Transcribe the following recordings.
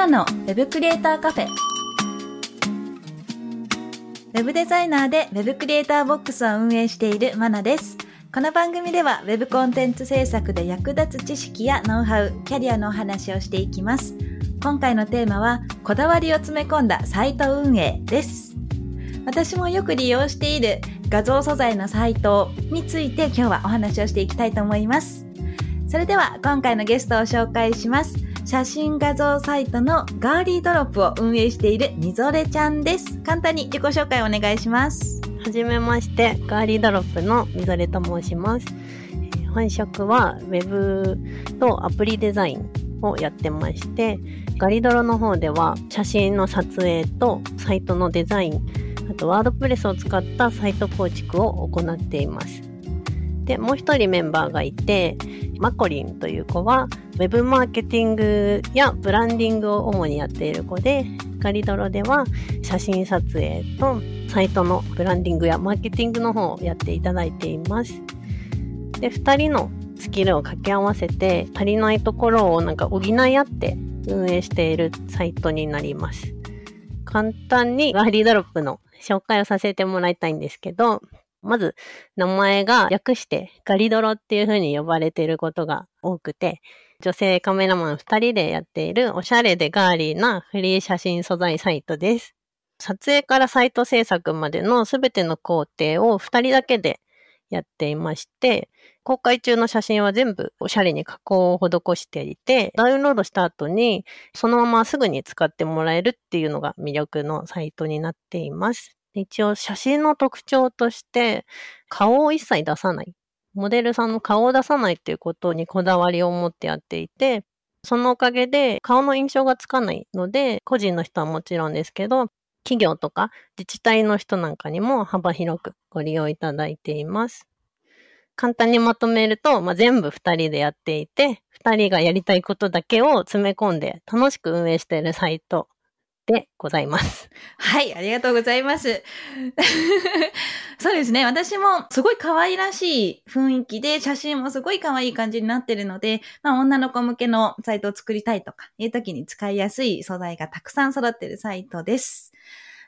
ナのウェブクリエイターカフェ。ウェブデザイナーでウェブクリエイターボックスを運営しているマナです。この番組ではウェブコンテンツ制作で役立つ知識やノウハウ、キャリアのお話をしていきます。今回のテーマは、こだわりを詰め込んだサイト運営です。私もよく利用している画像素材のサイトについて今日はお話をしていきたいと思います。それでは今回のゲストを紹介します。写真画像サイトのガーリードロップを運営しているみぞれちゃんです。簡単に自己紹介お願いします。はじめまして、ガーリードロップのみぞれと申します。えー本職は Web とアプリデザインをやってまして、ガリドロの方では写真の撮影とサイトのデザイン、あとワードプレスを使ったサイト構築を行っています。で、もう一人メンバーがいて、マコリンという子は Web マーケティングやブランディングを主にやっている子で、ガリドロでは写真撮影とサイトのブランディングやマーケティングの方をやっていただいています。で、二人のスキルを掛け合わせて足りないところをなんか補い合って運営しているサイトになります。簡単にガリドロップの紹介をさせてもらいたいんですけど、まず名前が略してガリドロっていう風に呼ばれていることが多くて、女性カメラマン二人でやっているおしゃれでガーリーなフリー写真素材サイトです。撮影からサイト制作までのすべての工程を二人だけでやっていまして、公開中の写真は全部おしゃれに加工を施していて、ダウンロードした後にそのまますぐに使ってもらえるっていうのが魅力のサイトになっています。一応写真の特徴として顔を一切出さない。モデルさんの顔を出さないっていうことにこだわりを持ってやっていて、そのおかげで顔の印象がつかないので、個人の人はもちろんですけど、企業とか自治体の人なんかにも幅広くご利用いただいています。簡単にまとめると、まあ、全部二人でやっていて、二人がやりたいことだけを詰め込んで楽しく運営しているサイトでございます。はい、ありがとうございます。そうですね。私もすごい可愛らしい雰囲気で、写真もすごい可愛い感じになってるので、まあ女の子向けのサイトを作りたいとかいう時に使いやすい素材がたくさん揃ってるサイトです。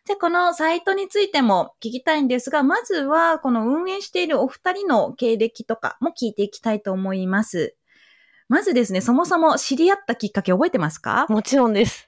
じゃあこのサイトについても聞きたいんですが、まずはこの運営しているお二人の経歴とかも聞いていきたいと思います。まずですね、そもそも知り合ったきっかけ覚えてますか？もちろんです。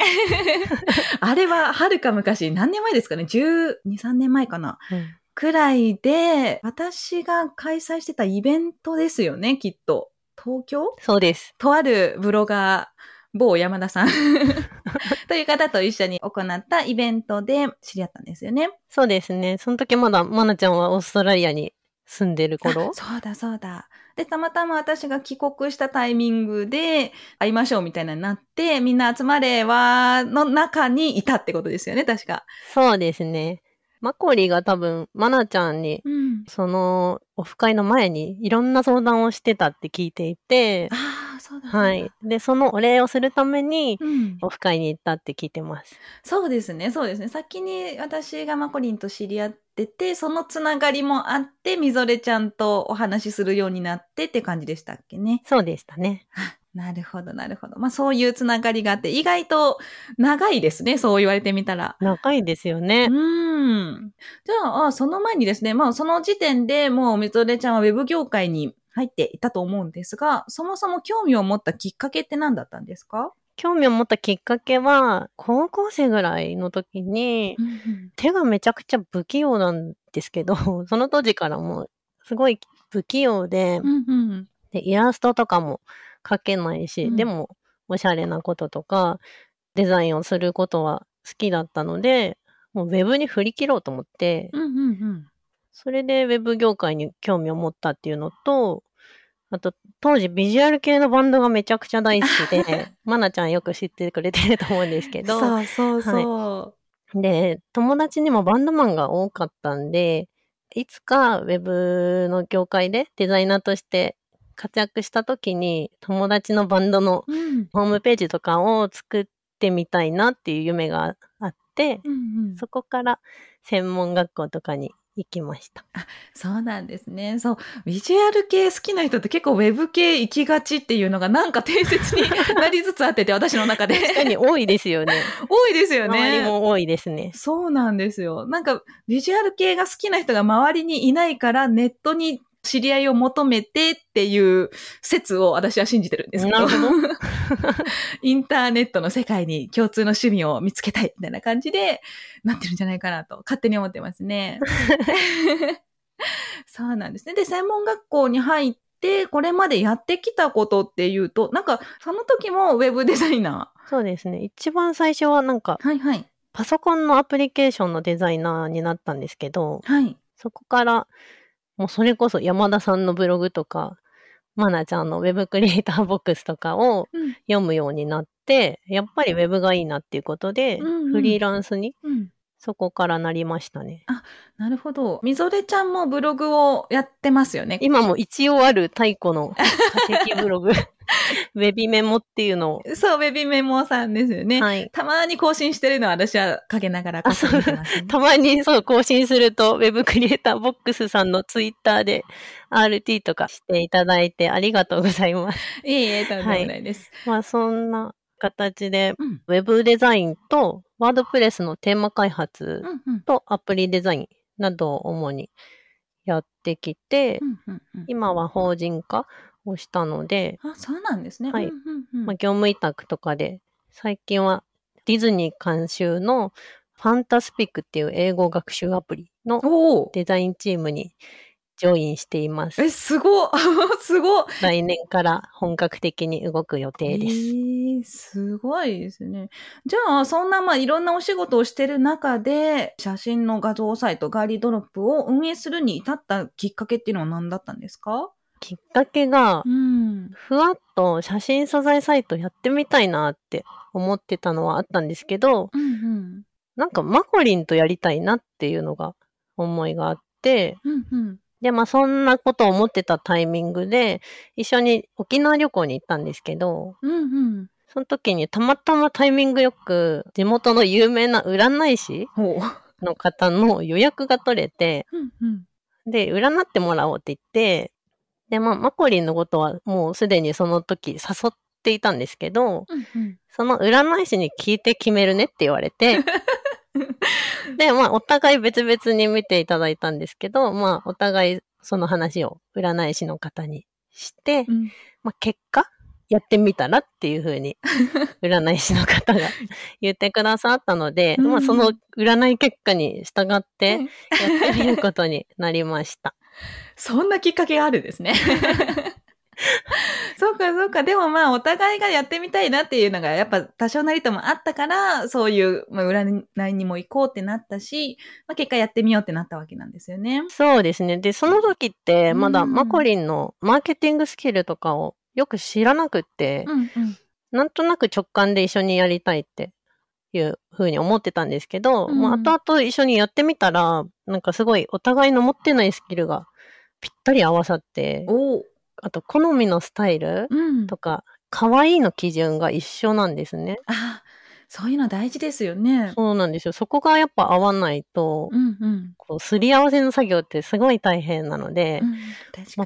あれははるか昔、何年前ですかね ?12、3年前かな？うんくらいで、私が開催してたイベントですよね、きっと。東京？そうです。とあるブロガー、某山田さん という方と一緒に行ったイベントで知り合ったんですよね。そうですね。その時まだまなちゃんはオーストラリアに住んでるあ頃。そうだそうだ。で、たまたま私が帰国したタイミングで会いましょうみたいなになって、みんな集まれはの中にいたってことですよね、確か。そうですね。マコリが多分、まなちゃんに、うん。その、オフ会の前にいろんな相談をしてたって聞いていて、ああ、そうだ。はい。で、そのお礼をするために、うん。オフ会に行ったって聞いてます。そうですね、そうですね。先に私がマコリンと知り合ってて、そのつながりもあって、みぞれちゃんとお話しするようになってって感じでしたっけね。そうでしたね。なるほど、なるほど。まあそういうつながりがあって、意外と長いですね、そう言われてみたら。長いですよね。うん。じゃあ、あその前にですね、まあその時点でもうみぞれちゃんはウェブ業界に入っていたと思うんですが、そもそも興味を持ったきっかけって何だったんですか？興味を持ったきっかけは、高校生ぐらいの時に、手がめちゃくちゃ不器用なんですけど、その当時からもう、すごい不器用で、うんうん。でイラストとかも描けないし、うんでも、おしゃれなこととか、デザインをすることは好きだったので、もうウェブに振り切ろうと思って、うんうんうん。それでウェブ業界に興味を持ったっていうのと、あと、当時ビジュアル系のバンドがめちゃくちゃ大好きで、まなちゃんよく知ってくれてると思うんですけど、そうそうそう。で、友達にもバンドマンが多かったんで、いつかウェブの業界でデザイナーとして活躍した時に友達のバンドのうん。ホームページとかを作ってみたいなっていう夢があって、うんうん。そこから専門学校とかに行きました。そうなんですね。そう。ビジュアル系好きな人って結構ウェブ系行きがちっていうのがなんか定説になりつつあってて、私の中で。確かに多いですよね。多いですよね。周りも多いですね。そうなんですよ。なんか、ビジュアル系が好きな人が周りにいないから、ネットに知り合いを求めてっていう説を私は信じてるんですけど。なるほど インターネットの世界に共通の趣味を見つけたいみたいな感じでなってるんじゃないかなと勝手に思ってますね。そうなんですね。で、専門学校に入って、これまでやってきたことっていうと、なんか、その時もウェブデザイナそうですね。一番最初はなんかー。はいはい。パソコンのアプリケーションのデザイナーになったんですけど、はい。そこからもうそれこそ山田さんのブログとか、マナちゃんのウェブクリエイターボックスとかをうん。読むようになって、やっぱりウェブがいいなっていうことで、フリーランスにうん。そこからなりましたね。なるほど。みぞれちゃんもブログをやってますよね。今も一応ある太古の 化石ブログ、ウェビメモっていうのを、そう、ウェビメモさんですよね。はい。たまに更新してるのは私は陰ながらね。たまにそう更新すると、ウェブクリエイターボックスさんのツイッターで RT とかしていただいてありがとうございます。いえいえ、とんでもないです。まあそんな形で、うん。ウェブデザインとワードプレスのテーマ開発。とアプリデザインなどを主にやってきて、うんうんうん今は法人化をしたので、あ、そうなんですね。はいまあ、業務委託とかで、最近はディズニー監修のファンタスピックっていう英語学習アプリの。デザインチームにジョインしています。え、すごっ すごっ来年から本格的に動く予定です。えー、すごいですね。じゃあ、そんな、まあ、いろんなお仕事をしてる中で、写真の画像サイト、ガーリードロップを運営するに至ったきっかけっていうのは何だったんですか？きっかけが、うん。ふわっと写真素材サイトやってみたいなって思ってたのはあったんですけど、うんうん。なんかマコリンとやりたいなっていうのが思いがあって、うんうん。で、まあそんなことを思ってたタイミングで、一緒に沖縄旅行に行ったんですけど、うんうん。その時にたまたまタイミングよく地元の有名な占い師。の方の予約が取れて、うんうん。で、占ってもらおうって言って、で、まあ、マコリンのことはもうすでにその時誘っていたんですけど、うんうん。その占い師に聞いて決めるねって言われて、で、まあ、お互い別々に見ていただいたんですけど、まあ、お互いその話を占い師の方にして、うんまあ、結果、やってみたらっていうふうに、占い師の方が言ってくださったので、うんまあ、その占い結果に従って、うんやってみることになりました。そんなきっかけがあるんですね。そうか、そうか。でもまあ、お互いがやってみたいなっていうのが、やっぱ多少なりともあったから、そういう、まあ、占いにも行こうってなったし、まあ、結果やってみようってなったわけなんですよね。そうですね。で、その時って、まだうんマコリンのマーケティングスキルとかをよく知らなくって、うんうん。なんとなく直感で一緒にやりたいっていうふうに思ってたんですけど、うんまあ、後々一緒にやってみたら、なんかすごいお互いの持ってないスキルがぴったり合わさって。あと好みのスタイルうん。とか、可愛いの基準が一緒なんですね。あそういうの大事ですよね。そうなんですよ。そこがやっぱ合わないと、うんうん。こう、すり合わせの作業ってすごい大変なので、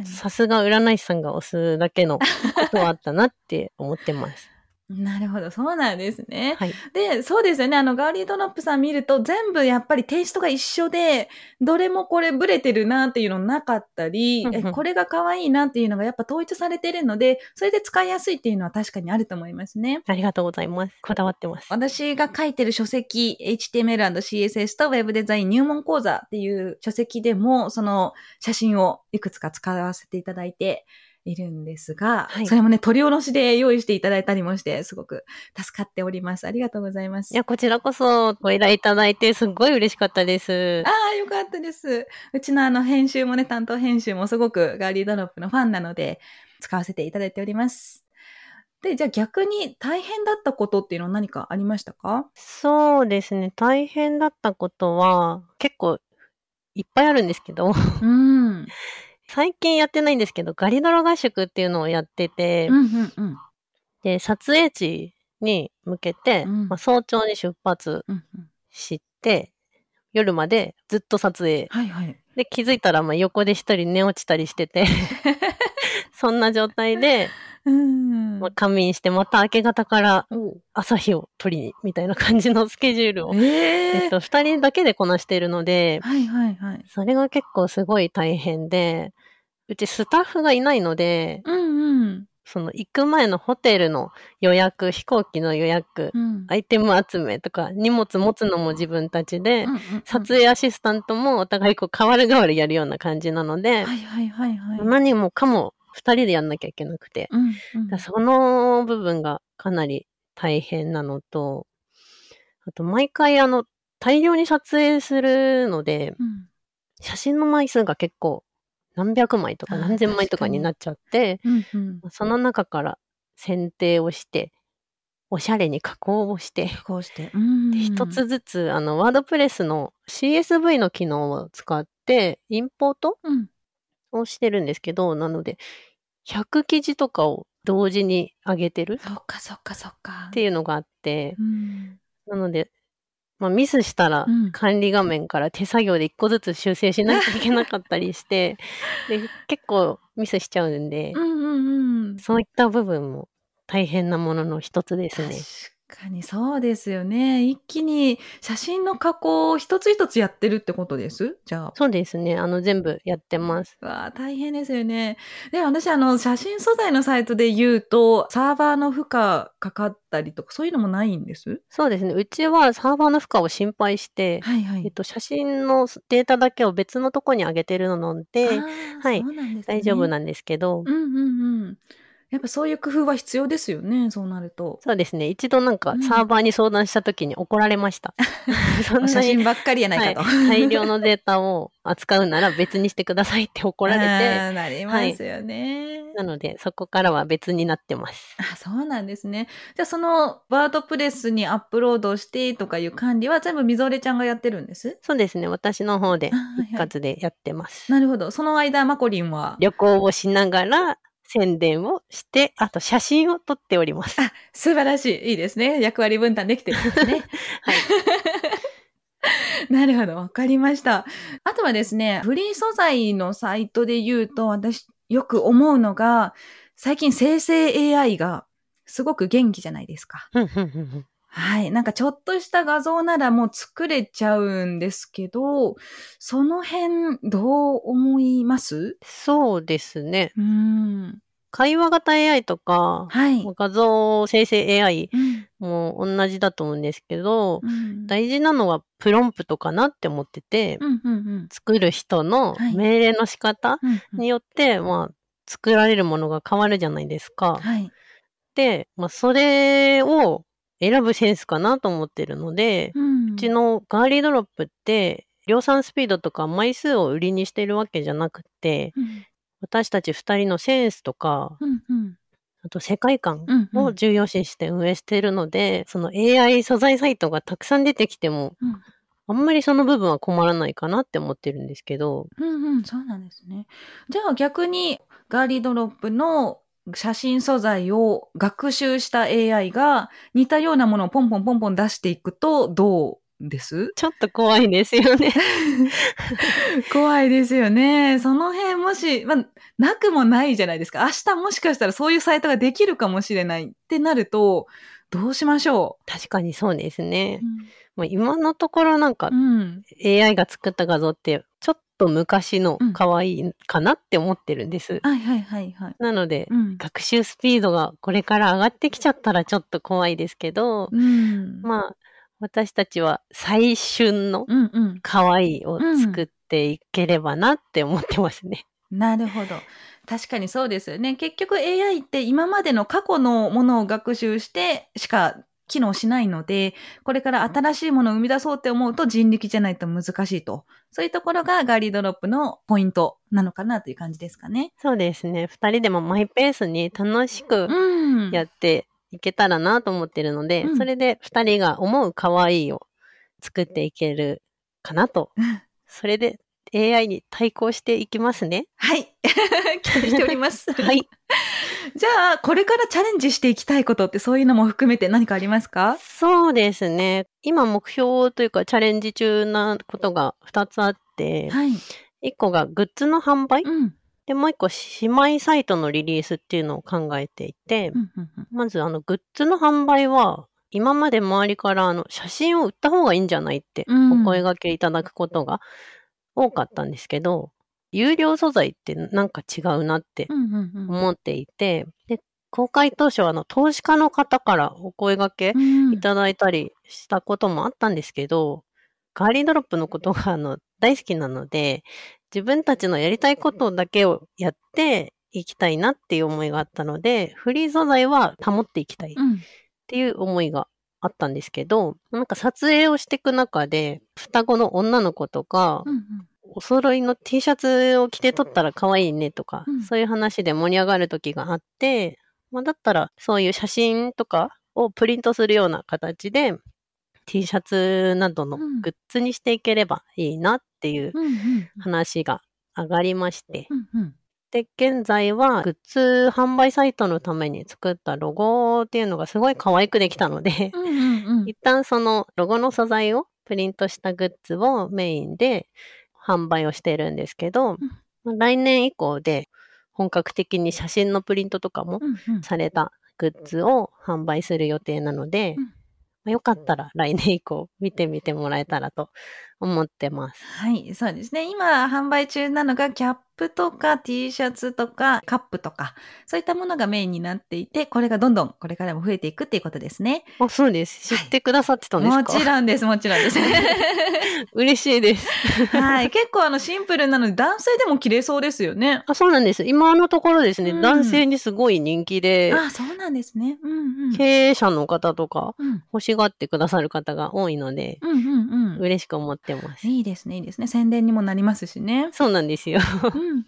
さすが占い師さんが押すだけのことはあったなって思ってます。なるほど、そうなんですね。はい。で、そうですよね。あの、ガーリードロップさん見ると、全部やっぱりテイストが一緒で、どれもこれブレてるなっていうのなかったりうん、うんえこれが可愛いなっていうのがやっぱ統一されてるので、それで使いやすいっていうのは確かにあると思いますね。ありがとうございます。こだわってます。私が書いてる書籍、HTML&CSS と Web デザイン入門講座っていう書籍でも、その写真をいくつか使わせていただいているんですが、はいそれもね、取り下ろしで用意していただいたりもして、すごく助かっております。ありがとうございます。いや、こちらこそご依頼いただいてすっごい嬉しかったです。ああ、よかったです。うちのあの編集もね、担当編集もすごくガーリードロップのファンなので、使わせていただいております。で、じゃあ逆に大変だったことっていうのは何かありましたか？そうですね。大変だったことは結構いっぱいあるんですけど、うん。最近やってないんですけど、ガリドロ合宿っていうのをやってて、うんうんうん。で、撮影地に向けて、うんまあ、早朝に出発して、夜までずっと撮影。はいはい。で、気づいたら、まあ、横で一人寝落ちたりしてて、そんな状態で、うん。まあ、仮眠して、また明け方から朝日を撮りに、みたいな感じのスケジュールを、えええっと、二人だけでこなしているので、はいはいはい。それが結構すごい大変で、うちスタッフがいないので、うんうん。その行く前のホテルの予約、飛行機の予約、うん。アイテム集めとか、荷物持つのも自分たちで、うんうん撮影アシスタントもお互いこう変わる変わるやるような感じなので、はいはいはいはい。何もかも二人でやんなきゃいけなくて、うんうんその部分がかなり大変なのと、あと毎回あの、大量に撮影するので、うん写真の枚数が結構何百枚とか何千枚とかになっちゃって、うんうん。その中から選定をして、おしゃれに加工をして、こうして。一つずつ、あの、ワードプレスの CSV の機能を使って、インポートうん。をしてるんですけど、なので、100記事とかを同時に上げてる？そっかそっかそっか。っていうのがあって、うん。なので、まあ、ミスしたらうん管理画面から手作業で一個ずつ修正しなきゃいけなかったりして、で結構ミスしちゃうんで、うんうんうん。そういった部分も大変なものの一つですね。確かにそうですよね。一気に写真の加工を一つ一つやってるってことです？じゃあ。そうですね。あの、全部やってます。わあ、大変ですよね。で、私、あの、写真素材のサイトで言うと、サーバーの負荷かかったりとか、そういうのもないんです？そうですね。うちはサーバーの負荷を心配して、はいはい。えっと、写真のデータだけを別のとこに上げてるので、はいね大丈夫なんですけど、うんうんうん。やっぱそういう工夫は必要ですよね、そうなると。そうですね。一度なんかうんサーバーに相談した時に怒られました。そんな写に真ばっかりやないかと。はい、大量のデータを扱うなら別にしてくださいって怒られて、なりますよね。なのでそこからは別になってます。あ、そうなんですね。じゃあそのワードプレスにアップロードしてとかいう管理は全部みぞれちゃんがやってるんです？そうですね。私の方で一括でやってます。なるほど。その間、マコリンは？旅行をしながら宣伝をして、あと写真を撮っております。あ、素晴らしい。いいですね。役割分担できてるんですね。はい。なるほど。わかりました。あとはですね、フリー素材のサイトで言うと、私よく思うのが、最近生成 AI がすごく元気じゃないですか。はい。なんかちょっとした画像ならもう作れちゃうんですけど、その辺どう思います？そうですね。うーん。会話型 AI とか、はい。画像生成 AI うんも同じだと思うんですけど、うん大事なのはプロンプトかなって思ってて、うんうんうん作る人のはい命令の仕方によって、まあ、作られるものが変わるじゃないですか。はい。で、まあ、それを選ぶセンスかなと思ってるので、うん。うちのガーリードロップって、量産スピードとか枚数を売りにしてるわけじゃなくて、うん。私たち二人のセンスとか、うんうん。あと世界観うんうん。を重要視して運営しているので、その AI 素材サイトがたくさん出てきても、うん。あんまりその部分は困らないかなって思ってるんですけど、うんうん、そうなんですね。じゃあ逆にガーリードロップの写真素材を学習した AI が似たようなものをポンポンポンポン出していくとどうです？ちょっと怖いですよね。怖いですよね。その辺もし、まあ、なくもないじゃないですか。明日もしかしたらそういうサイトができるかもしれないってなると、どうしましょ確かにそうですねう。まあ、今のところなんかうん。AI が作った画像ってと昔のうん可愛いかなって思ってるんです。はいはいはいはい。なので、うん。学習スピードがこれから上がってきちゃったらちょっと怖いですけど、うん。まあ、私たちは最旬のうんうん。可愛いを作っていければなって思ってますね。なるほど。確かにそうですよね。結局 AI って今までの過去のものを学習してしか機能しないので、これから新しいものを生み出そうって思うと人力じゃないと難しいと。そういうところがガーリードロップのポイントなのかなという感じですかね。そうですね。二人でもマイペースに楽しくうん。やっていけたらなと思ってるので、うんそれで二人が思う可愛いを作っていけるかなと。それで AI に対抗していきますね。はい。期待しております。はい。じゃあ、これからチャレンジしていきたいことってそういうのも含めて何かありますか？そうですね。今目標というかチャレンジ中なことが2つあって、はい。1個がグッズの販売、うん。で、もう1個姉妹サイトのリリースっていうのを考えていて、うんうんうんまずあのグッズの販売は、今まで周りからあの写真を売った方がいいんじゃないってうんお声掛けいただくことが多かったんですけど、有料素材ってなんか違うなってうんうんうん。思っていて、で、公開当初はあの投資家の方からお声掛けうん。いただいたりしたこともあったんですけど、ガーリードロップのことがあの大好きなので、自分たちのやりたいことだけをやっていきたいなっていう思いがあったので、フリー素材は保っていきたいっうんていう思いがあったんですけど、なんか撮影をしていく中で、双子の女の子とか、うんうんお揃いの T シャツを着て撮ったら可愛いねとか、うん。そういう話で盛り上がる時があって、まあ、だったらそういう写真とかをプリントするような形で T シャツなどのうん。グッズにしていければいいなっていううんうん話が上がりまして、うんうん。で、現在はグッズ販売サイトのために作ったロゴっていうのがすごい可愛くできたので、うんうんうん。一旦そのロゴの素材をプリントしたグッズをメインで販売をしているんですけど、まあ来年以降で本格的に写真のプリントとかもうんうん。されたグッズを販売する予定なので、うん。まあよかったら来年以降見てみてもらえたらと思ってます。はい、そうですね。今販売中なのがキャップとか T シャツとかカップとか、そういったものがメインになっていて、これがどんどんこれからも増えていくっていうことですね。あ、そうです。知ってくださってたんですか、もちろんです、もちろんです。嬉しいです。はい、結構あのシンプルなので男性でも着れそうですよね。あ、そうなんです。今のところですね、うん男性にすごい人気で、あ、そうなんですね。うんうん。経営者の方とかうん欲しがってくださる方が多いので、うんうんうん。嬉しく思ってます。いいですね、いいですね。宣伝にもなりますしね。そうなんですよ。うん。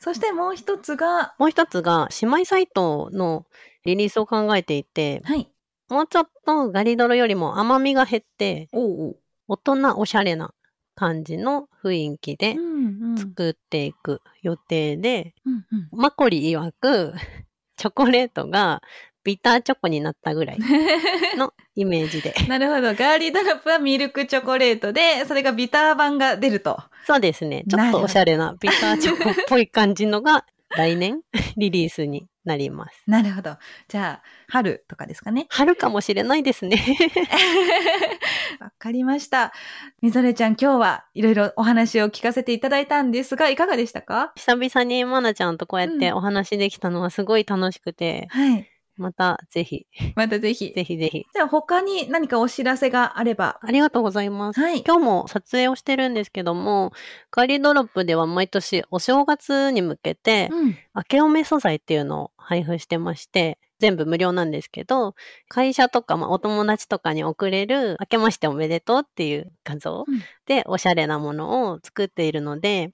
そしてもう一つが、もう一つが、姉妹サイトのリリースを考えていて、はい。もうちょっとガリドロよりも甘みが減って、おう。大人おしゃれな感じの雰囲気で。作っていく予定で、うんうん。マコリ曰く、チョコレートがビターチョコになったぐらい のイメージで。なるほど。ガーリードロップはミルクチョコレートで、それがビター版が出ると。そうですね。ちょっとおしゃれなビターチョコっぽい感じのが 来年 リリースになります。なるほど。じゃあ、春とかですかね。春かもしれないですね。わかりました。みぞれちゃん、今日はいろいろお話を聞かせていただいたんですが、いかがでしたか？久々にまなちゃんとこうやってうんお話できたのはすごい楽しくて、はい。またぜひ、またぜひ。ぜひぜひ。じゃあ、他に何かお知らせがあれば。ありがとうございます。はい。今日も撮影をしてるんですけども、ガーリードロップでは毎年お正月に向けて、うん。明けおめ素材っていうのを配布してまして、全部無料なんですけど、会社とか、まあ、お友達とかに送れる、明けましておめでとうっていう画像うんでおしゃれなものを作っているので、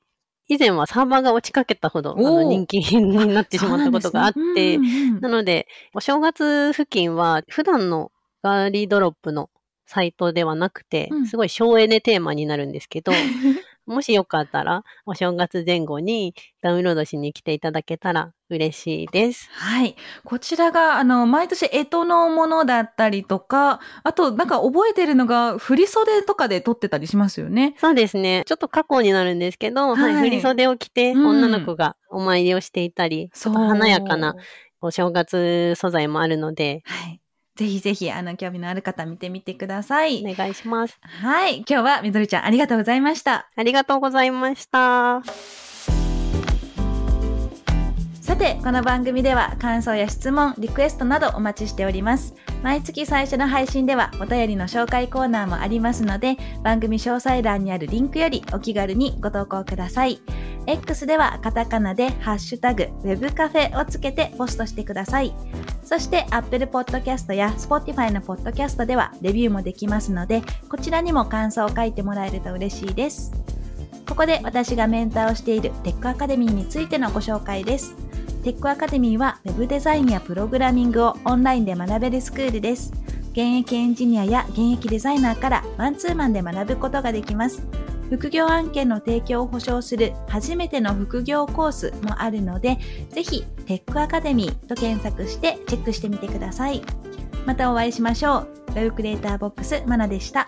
以前はサーバーが落ちかけたほどあの人気になってしまったことがあって、なね。うんうんなので、お正月付近は普段のガーリードロップのサイトではなくて、うん。すごい省エネテーマになるんですけど、もしよかったら、お正月前後にダウンロードしに来ていただけたら嬉しいです。はい。こちらが、あの、毎年干支のものだったりとか、あと、なんか覚えてるのが、振袖とかで撮ってたりしますよね。そうですね。ちょっと過去になるんですけど、はいはい、振袖を着てうん女の子がお参りをしていたり、ちょっと華やかな。お正月素材もあるので、はい。ぜひぜひ、あの、興味のある方見てみてください。お願いします。はい。今日はみどりちゃんありがとうございました。ありがとうございました。て、この番組では感想や質問、リクエストなどお待ちしております。毎月最初の配信ではお便りの紹介コーナーもありますので、番組詳細欄にあるリンクよりお気軽にご投稿ください。X ではカタカナでハッシュタグ web カフェをつけてポストしてください。そして Apple Podcast や Spotify の Podcast ではレビューもできますので、こちらにも感想を書いてもらえると嬉しいです。ここで私がメンターをしているテックアカデミーについてのご紹介です。テックアカデミーは Web デザインやプログラミングをオンラインで学べるスクールです。現役エンジニアや現役デザイナーからマンツーマンで学ぶことができます。副業案件の提供を保証する初めての副業コースもあるので、ぜひテックアカデミーと検索してチェックしてみてください。またお会いしましょう。ウェブクリエイターボックスマナでした。